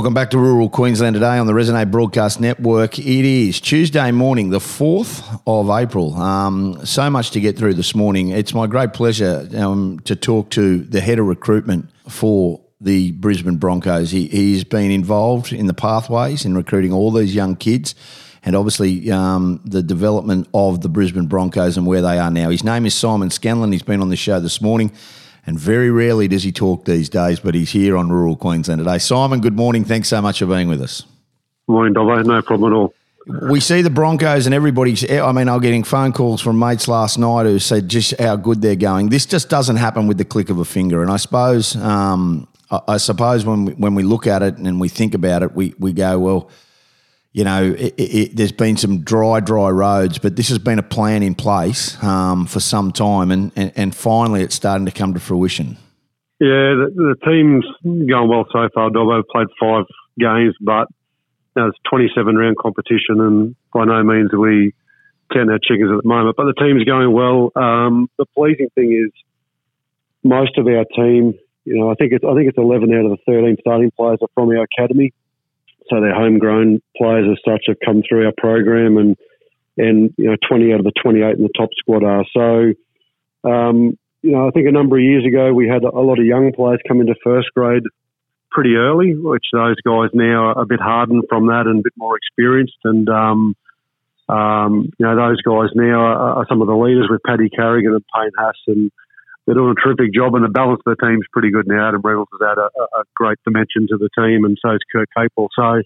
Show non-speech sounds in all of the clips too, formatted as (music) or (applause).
Welcome back to Rural Queensland today on the Resonate Broadcast Network. It is Tuesday morning, the 4th of April. Um, so much to get through this morning. It's my great pleasure um, to talk to the head of recruitment for the Brisbane Broncos. He, he's been involved in the pathways in recruiting all these young kids and obviously um, the development of the Brisbane Broncos and where they are now. His name is Simon Scanlan. He's been on the show this morning. And very rarely does he talk these days, but he's here on Rural Queensland today. Simon, good morning. Thanks so much for being with us. Morning, Dobbo. No problem at all. We see the Broncos and everybody. I mean, I'm getting phone calls from mates last night who said just how good they're going. This just doesn't happen with the click of a finger. And I suppose, um, I suppose when we, when we look at it and we think about it, we we go, well, you know, it, it, there's been some dry, dry roads, but this has been a plan in place um, for some time, and, and, and, finally it's starting to come to fruition. Yeah, the, the team's going well so far. Dobbo played five games, but it's 27 round competition, and by no means are we counting our chickens at the moment. But the team's going well. Um, the pleasing thing is most of our team, you know, I think it's I think it's 11 out of the 13 starting players are from our academy so their homegrown players as such have come through our program, and and you know 20 out of the 28 in the top squad are. So, um, you know, I think a number of years ago we had a lot of young players come into first grade pretty early, which those guys now are a bit hardened from that and a bit more experienced. And um, um, you know, those guys now are, are, some of the leaders with Paddy Carrigan and Payne Haas and they're doing a terrific job, and the balance of the team's pretty good now. Adam Reynolds has added a, a, great dimension to the team, and so is Kurt Capewell. So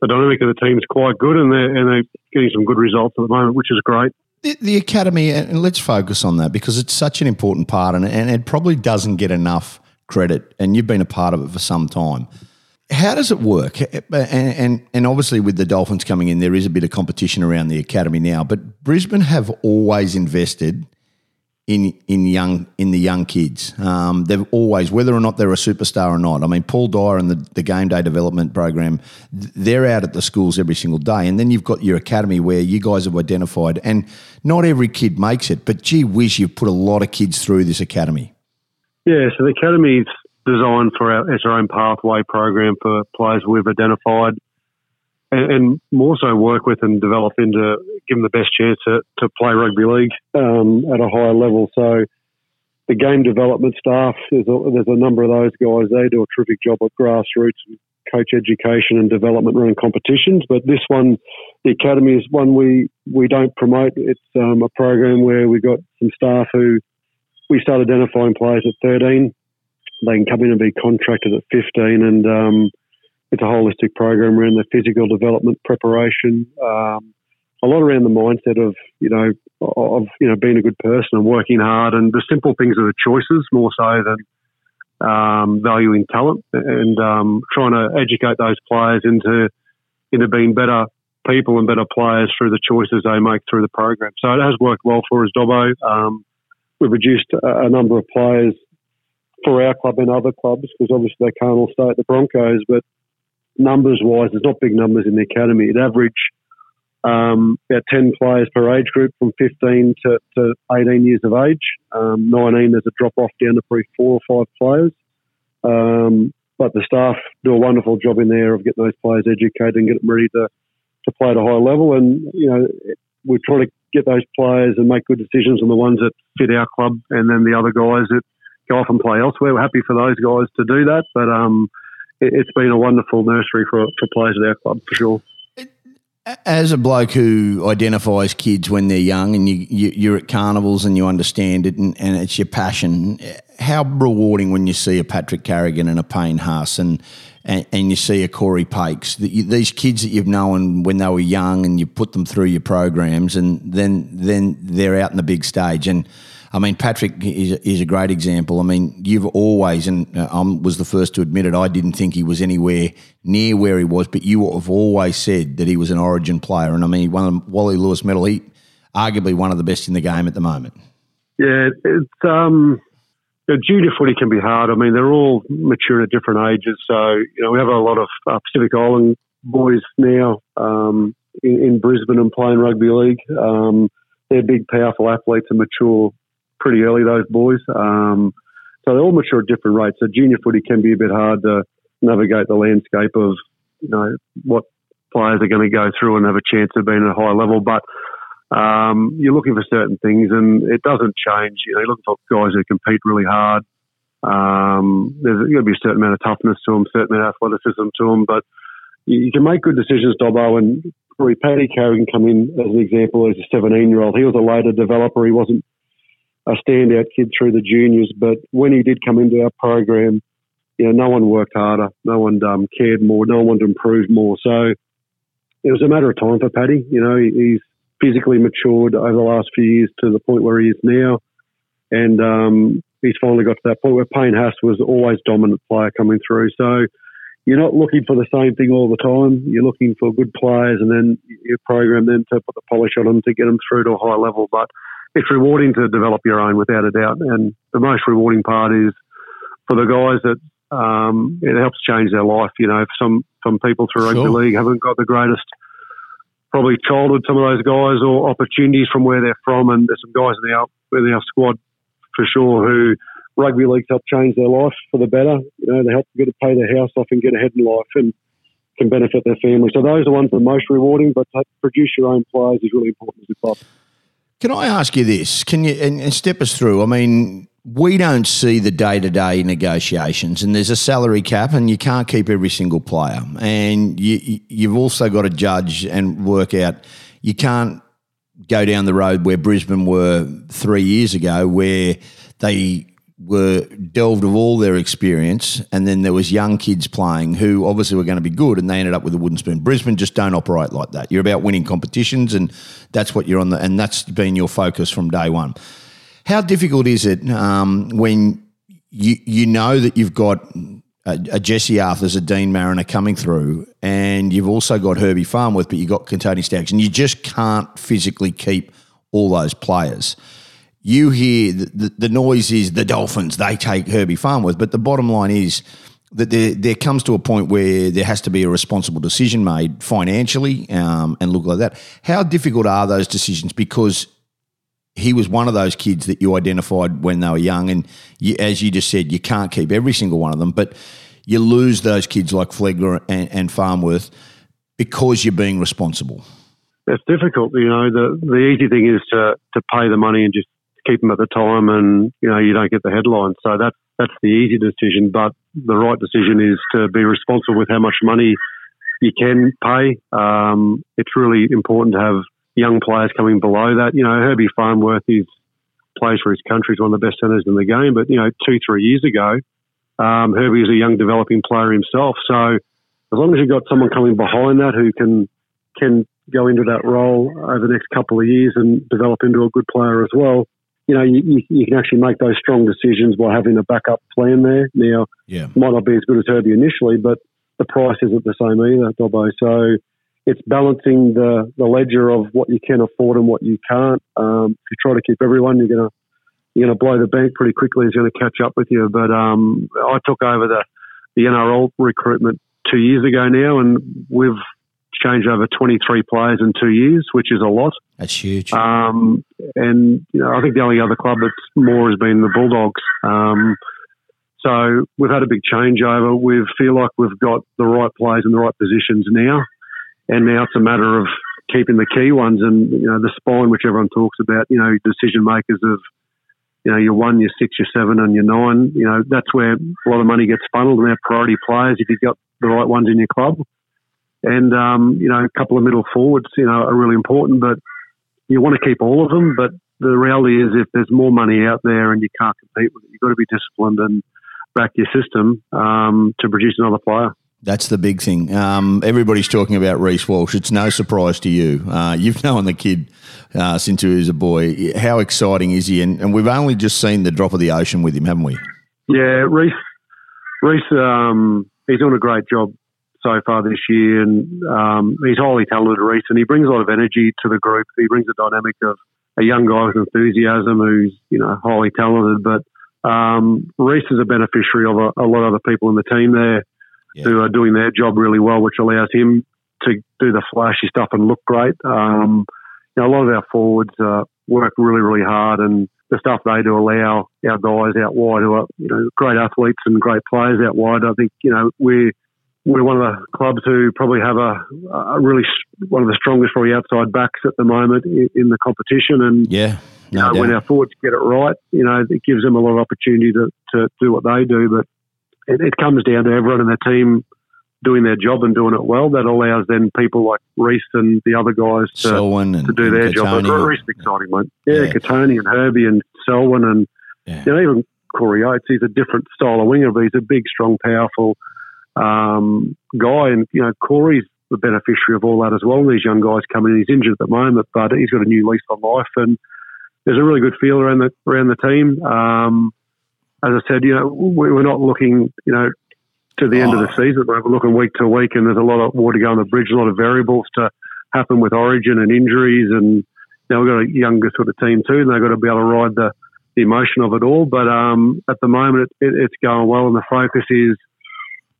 the dynamic of the team is quite good, and they're, and they're getting some good results at the moment, which is great. The, the academy, and let's focus on that because it's such an important part, and, and it probably doesn't get enough credit. And you've been a part of it for some time. How does it work? And, and, and obviously, with the Dolphins coming in, there is a bit of competition around the academy now. But Brisbane have always invested in in young in the young kids. Um, they've always, whether or not they're a superstar or not. I mean, Paul Dyer and the, the game day development program, they're out at the schools every single day, and then you've got your academy where you guys have identified, and not every kid makes it, but gee whiz, you've put a lot of kids through this academy. Yeah, so the academy is designed for our, as our own pathway program for players we've identified and more so work with and develop into give them the best chance to, to play rugby league um, at a higher level. So the game development staff, there's a, there's a number of those guys. They do a terrific job at grassroots and coach education and development around competitions. But this one, the academy is one we we don't promote. It's um, a program where we've got some staff who we start identifying players at 13. They can come in and be contracted at 15 and um, it's a holistic program around the physical development preparation, um, a lot around the mindset of you know of you know being a good person and working hard, and the simple things are the choices more so than um, valuing talent and um, trying to educate those players into into being better people and better players through the choices they make through the program. So it has worked well for us, Dobbo. Um, we've reduced a, a number of players for our club and other clubs because obviously they can't all stay at the Broncos, but numbers wise, there's not big numbers in the academy. It average um, about 10 players per age group from 15 to, to 18 years of age. Um, 19, there's a drop off down to probably four or five players. Um, but the staff do a wonderful job in there of getting those players educated and get them ready to, to play at a high level. And, you know, we try to get those players and make good decisions on the ones that fit our club and then the other guys that go off and play elsewhere. We're happy for those guys to do that. But, um, it's been a wonderful nursery for, for players at our club for sure. As a bloke who identifies kids when they're young and you, you, are at carnivals and you understand it and, and, it's your passion, how rewarding when you see a Patrick Carrigan and a Payne Haas and, and, and you see a Corey Paix, these kids that you've known when they were young and you put them through your programs and then, then they're out in the big stage. And I mean, Patrick is, is a great example. I mean, you've always, and uh, I was the first to admit it, I didn't think he was anywhere near where he was, but you have always said that he was an origin player. And I mean, he won the Wally Lewis medal. He arguably one of the best in the game at the moment. Yeah, it's um, you know, junior footy can be hard. I mean, they're all mature at different ages. So, you know, we have a lot of uh, Pacific Island boys now um, in, in, Brisbane and playing rugby league. Um, they're big, powerful athletes and mature pretty early, those boys. Um, so they all mature at different rates. So junior footy can be a bit hard to navigate the landscape of you know what players are going to go through and have a chance of being at a high level. But um, you're looking for certain things, and it doesn't change. You know, you're looking for guys who compete really hard. Um, there's got to be a certain amount of toughness to them, certain amount of athleticism to them, but you, can make good decisions, Dobbo. And Paddy Carrigan come in as an example as a 17 year old. He was a later developer. He wasn't a standout kid through the juniors, but when he did come into our program, you know, no one worked harder, no one um, cared more, no one wanted to improve more. So it was a matter of time for Paddy. You know, he's physically matured over the last few years to the point where he is now, and um, he's finally got to that point where Payne Haas was always dominant player coming through. So you're not looking for the same thing all the time. You're looking for good players, and then you program them to put the polish on them to get them through to a high level. But it's rewarding to develop your own without a doubt. And the most rewarding part is for the guys that um, it helps change their life. You know, some some people through rugby sure. league haven't got the greatest probably childhood. Some of those guys or opportunities from where they're from, and there's some guys in our in our squad for sure who rugby leagues help change their life for the better. You know, they help get to pay their house off and get ahead in life and can benefit their family. So those are the ones that are most rewarding. But to produce your own players is really important as a club. Can I ask you this? Can you and, and step us through? I mean, we don't see the day to day negotiations, and there's a salary cap, and you can't keep every single player. And you, you've also got to judge and work out. You can't go down the road where Brisbane were three years ago, where they were delved of all their experience, and then there was young kids playing who obviously were going to be good, and they ended up with a wooden spoon. Brisbane just don't operate like that. You're about winning competitions, and that's what you're on the, and that's been your focus from day one. How difficult is it um, when you you know that you've got a, a Jesse Arthars, a Deine Mariner coming through, and you've also got Herbie Farnworth, but you've got Kotoni Staggs, and you just can't physically keep all those players you hear the, the, the, noise is the Dolphins, they take Herbie Farnworth. but the bottom line is that there, there comes to a point where there has to be a responsible decision made financially um, and look like that. How difficult are those decisions? Because he was one of those kids that you identified when they were young, and you, as you just said, you can't keep every single one of them, but you lose those kids like Flegler and, and Farnworth because you're being responsible. It's difficult, you know. The the easy thing is to to pay the money and just keep them at the time, and you know you don't get the headlines. So that's that's the easy decision. But the right decision is to be responsible with how much money you can pay. Um, it's really important to have young players coming below that. You know, Herbie Farnworth is plays for his country. He's one of the best centres in the game. But you know, two three years ago, um, Herbie is a young developing player himself. So as long as you've got someone coming behind that who can can go into that role over the next couple of years and develop into a good player as well, you know, you, you, can actually make those strong decisions by having a backup plan there. Now, yeah. might not be as good as Herbie initially, but the price isn't the same either, Dobbo. So it's balancing the, the ledger of what you can afford and what you can't. Um, if you try to keep everyone, you're going to you're to blow the bank pretty quickly. It's going to catch up with you. But um, I took over the, the NRL recruitment two years ago now, and we've changed over 23 players in two years, which is a lot. That's huge. Um, and you know, I think the only other club that's more has been the Bulldogs. Um, so we've had a big changeover. We feel like we've got the right players in the right positions now, and now it's a matter of keeping the key ones and you know the spine, which everyone talks about. You know, decision makers of you know your one, your six, your seven, and your nine. You know that's where a lot of money gets funneled. And our priority players, if you've got the right ones in your club, and um, you know a couple of middle forwards, you know, are really important. But you want to keep all of them. But the reality is, if there's more money out there and you can't compete with it, you've got to be disciplined and back your system um, to produce another player. That's the big thing. Um, everybody's talking about Reece Walsh. It's no surprise to you. Uh, you've (laughs) known the kid uh, since he was a boy. How exciting is he? And, and, we've only just seen the drop of the ocean with him, haven't we? Yeah, Reece. Reece, um, he's doing a great job so far this year, and um, he's highly talented, Reece, and he brings a lot of energy to the group. He brings a dynamic of a young guy with enthusiasm who's you know highly talented. But um, Reece is a beneficiary of a, a, lot of other people in the team there yeah. who are doing their job really well, which allows him to do the flashy stuff and look great. Um, you know, a lot of our forwards uh, work really, really hard, and the stuff they do allow our guys out wide who are you know great athletes and great players out wide. I think you know we're we're one of the clubs who probably have a, a really one of the strongest probably outside backs at the moment in, in the competition. And yeah, no you know, when our forwards get it right, you know, it gives them a lot of opportunity to, to do what they do. But it, it comes down to everyone in the team doing their job and doing it well. That allows then people like Reece and the other guys to, and, to do their job. Reece exciting, mate. Yeah, yeah. Kotoni and Herbie and Selwyn and yeah. you know, even Corey Oates. He's a different style of winger, but he's a big, strong, powerful um, guy. And, you know, Corey's the beneficiary of all that as well. These young guys coming in. He's injured at the moment, but he's got a new lease on life. And there's a really good feel around the, around the team. Um, as I said, you know, we're not looking, you know, to the oh. end of the oh. season. We're looking week to week, and there's a lot of water going on the bridge, a lot of variables to happen with origin and injuries. And now we've got a younger sort of team too, and they've got to be able to ride the, the emotion of it all. But um, at the moment, it, it, it's going well, and the focus is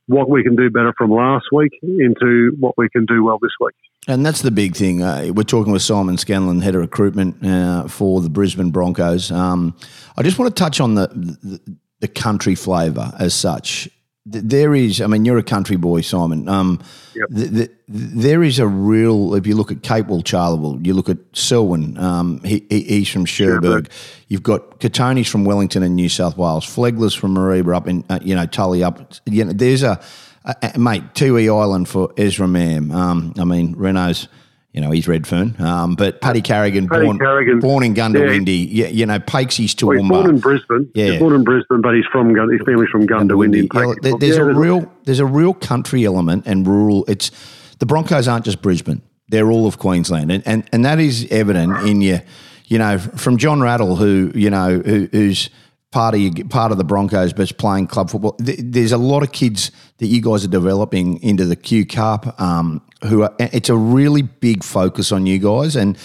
what we can do better from last week into what we can do well this week. And that's the big thing. Uh, we're talking with Simon Scanlan, head of recruitment uh, for the Brisbane Broncos. Um, I just want to touch on the, the, the country flavour as such there is, I mean, you're a country boy, Simon. Um, yep. the, the, there is a real, if you look at Cape Capewell, Charleville, you look at Selwyn, um, he, he's from Cherbourg. You've got Kotoni's from Wellington and New South Wales. Flegler's from Mareeba up in, uh, you know, Tully up. You know, there's a, a, a mate, Tiwi Island for Ezra Mam. Um, I mean, Reynolds you know, he's Redfern. Um, but Paddy Carrigan, Paddy born, Carrigan, born in Goondiwindi, yeah. you, know, Pakesy's to well, he's born in Brisbane. Yeah. He's born in Brisbane, but he's from his family's from Goondiwindi. Yeah, there, there's yeah, a real there's a real country element and rural. It's the Broncos aren't just Brisbane; they're all of Queensland, and and, and that is evident in your, you know, from John Rattle, who you know, who, who's part of your, part of the Broncos, but it's playing club football. There's a lot of kids that you guys are developing into the Q Cup. Um, who are, it's a really big focus on you guys, and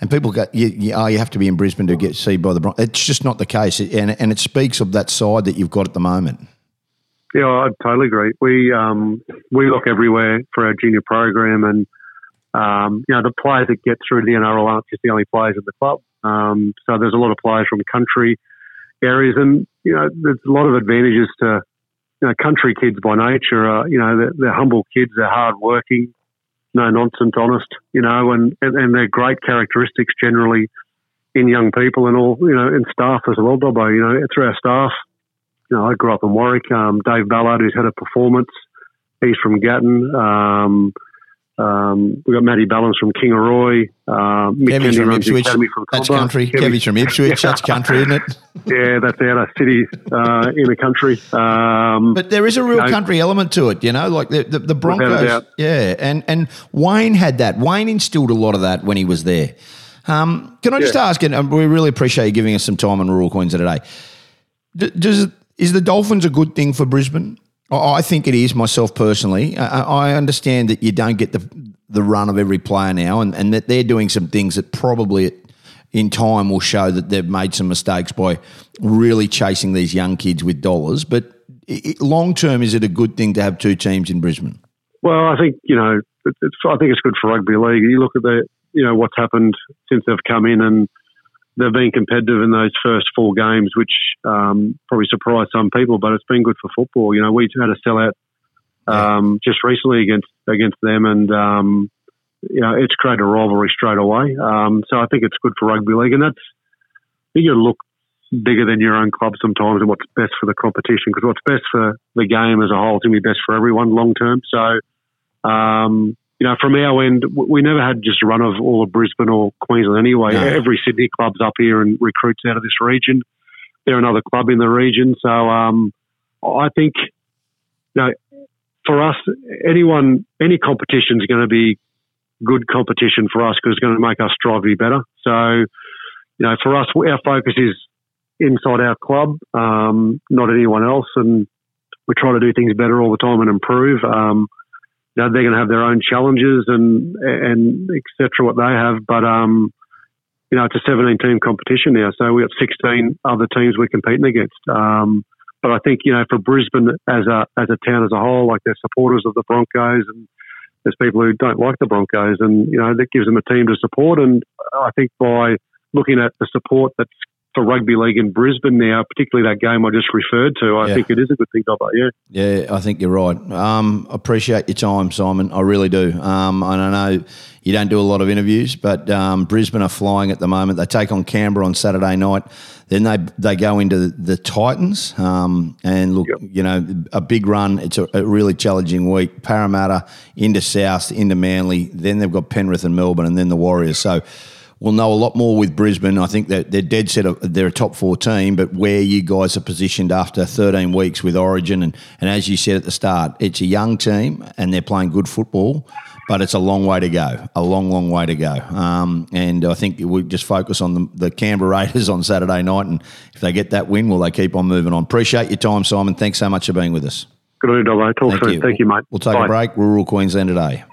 and people go, you, you, oh, you have to be in Brisbane to get seen by the Broncos. It's just not the case, and and it speaks of that side that you've got at the moment. Yeah, I totally agree. We um, we look everywhere for our junior program, and um, you know the players that get through to the NRL aren't just the only players in the club. Um, so there's a lot of players from country areas, and you know, there's a lot of advantages to you know, country kids by nature. Are, you know, they're, they're humble kids, they're hardworking, no nonsense, honest. You know, and, and and they're great characteristics generally in young people and all. You know, in staff as well, Dobbo. You know, through our staff. You know, I grew up in Warwick. Um, Dave Ballard, who's head of performance, he's from Gatton. Um, um, we've got Matty Ballance from Kingaroy. Uh, Kevy's from Ipswich. From that's country. Kevy's from Ipswich. (laughs) That's country, isn't it? (laughs) yeah, that's out of city uh, in the country. Um, but there is a real you know, country element to it, you know, like the, the, the Broncos. Yeah, and, and Wayne had that. Wayne instilled a lot of that when he was there. Um, can I just yeah. ask, and we really appreciate you giving us some time on rural Queensland today. Does is the Dolphins a good thing for Brisbane? I think it is myself personally. I understand that you don't get the the run of every player now, and, and that they're doing some things that probably in time will show that they've made some mistakes by really chasing these young kids with dollars. But long term, is it a good thing to have two teams in Brisbane? Well, I think you know, I think it's good for rugby league. You look at the you know what's happened since they've come in and they've been competitive in those first four games, which um, probably surprised some people, but it's been good for football. You know, we had a sellout um, just recently against against them, and um, you know, it's created a rivalry straight away. Um, so I think it's good for rugby league, and that's you got to look bigger than your own club sometimes and what's best for the competition because what's best for the game as a whole is going to be best for everyone long term. So um, you know, from our end, we never had just a run of all of Brisbane or Queensland anyway. No. Every Sydney club's up here and recruits out of this region. They're another club in the region. So um, I think, you know, for us, anyone, any competition is going to be good competition for us because it's going to make us strive to be better. So, you know, for us, our focus is inside our club, um, not anyone else. And we try to do things better all the time and improve. Um, you know, they're going to have their own challenges and and etc. What they have, but um, you know, it's a 17 team competition now, so we have 16 other teams we're competing against. Um, but I think you know, for Brisbane as a as a town as a whole, like they're supporters of the Broncos, and there's people who don't like the Broncos, and you know that gives them a team to support. And I think by looking at the support that's for rugby league in Brisbane now, particularly that game I just referred to. I Yeah. think it is a good thing, Dobbo. Yeah. Yeah, I think you're right. Um, appreciate your time, Simon. I really do. Um, and I know you don't do a lot of interviews, but um, Brisbane are flying at the moment. They take on Canberra on Saturday night. Then they they go into the Titans. Um, and look, Yep. you know, a big run. It's a, a really challenging week. Parramatta into South, into Manly. Then they've got Penrith and Melbourne, and then the Warriors. So. We'll know a lot more with Brisbane. I think that they're dead set. Of, they're a top four team, but where you guys are positioned after 13 weeks with Origin, and, and as you said at the start, it's a young team and they're playing good football, but it's a long way to go. A long, long way to go. Um, and I think we just focus on the, the Canberra Raiders on Saturday night, and if they get that win, will they keep on moving on? Appreciate your time, Simon. Thanks so much for being with us. Good on you, Dobbo. Talk soon. Thank you, mate. We'll take Bye. a break. Rural Queensland today.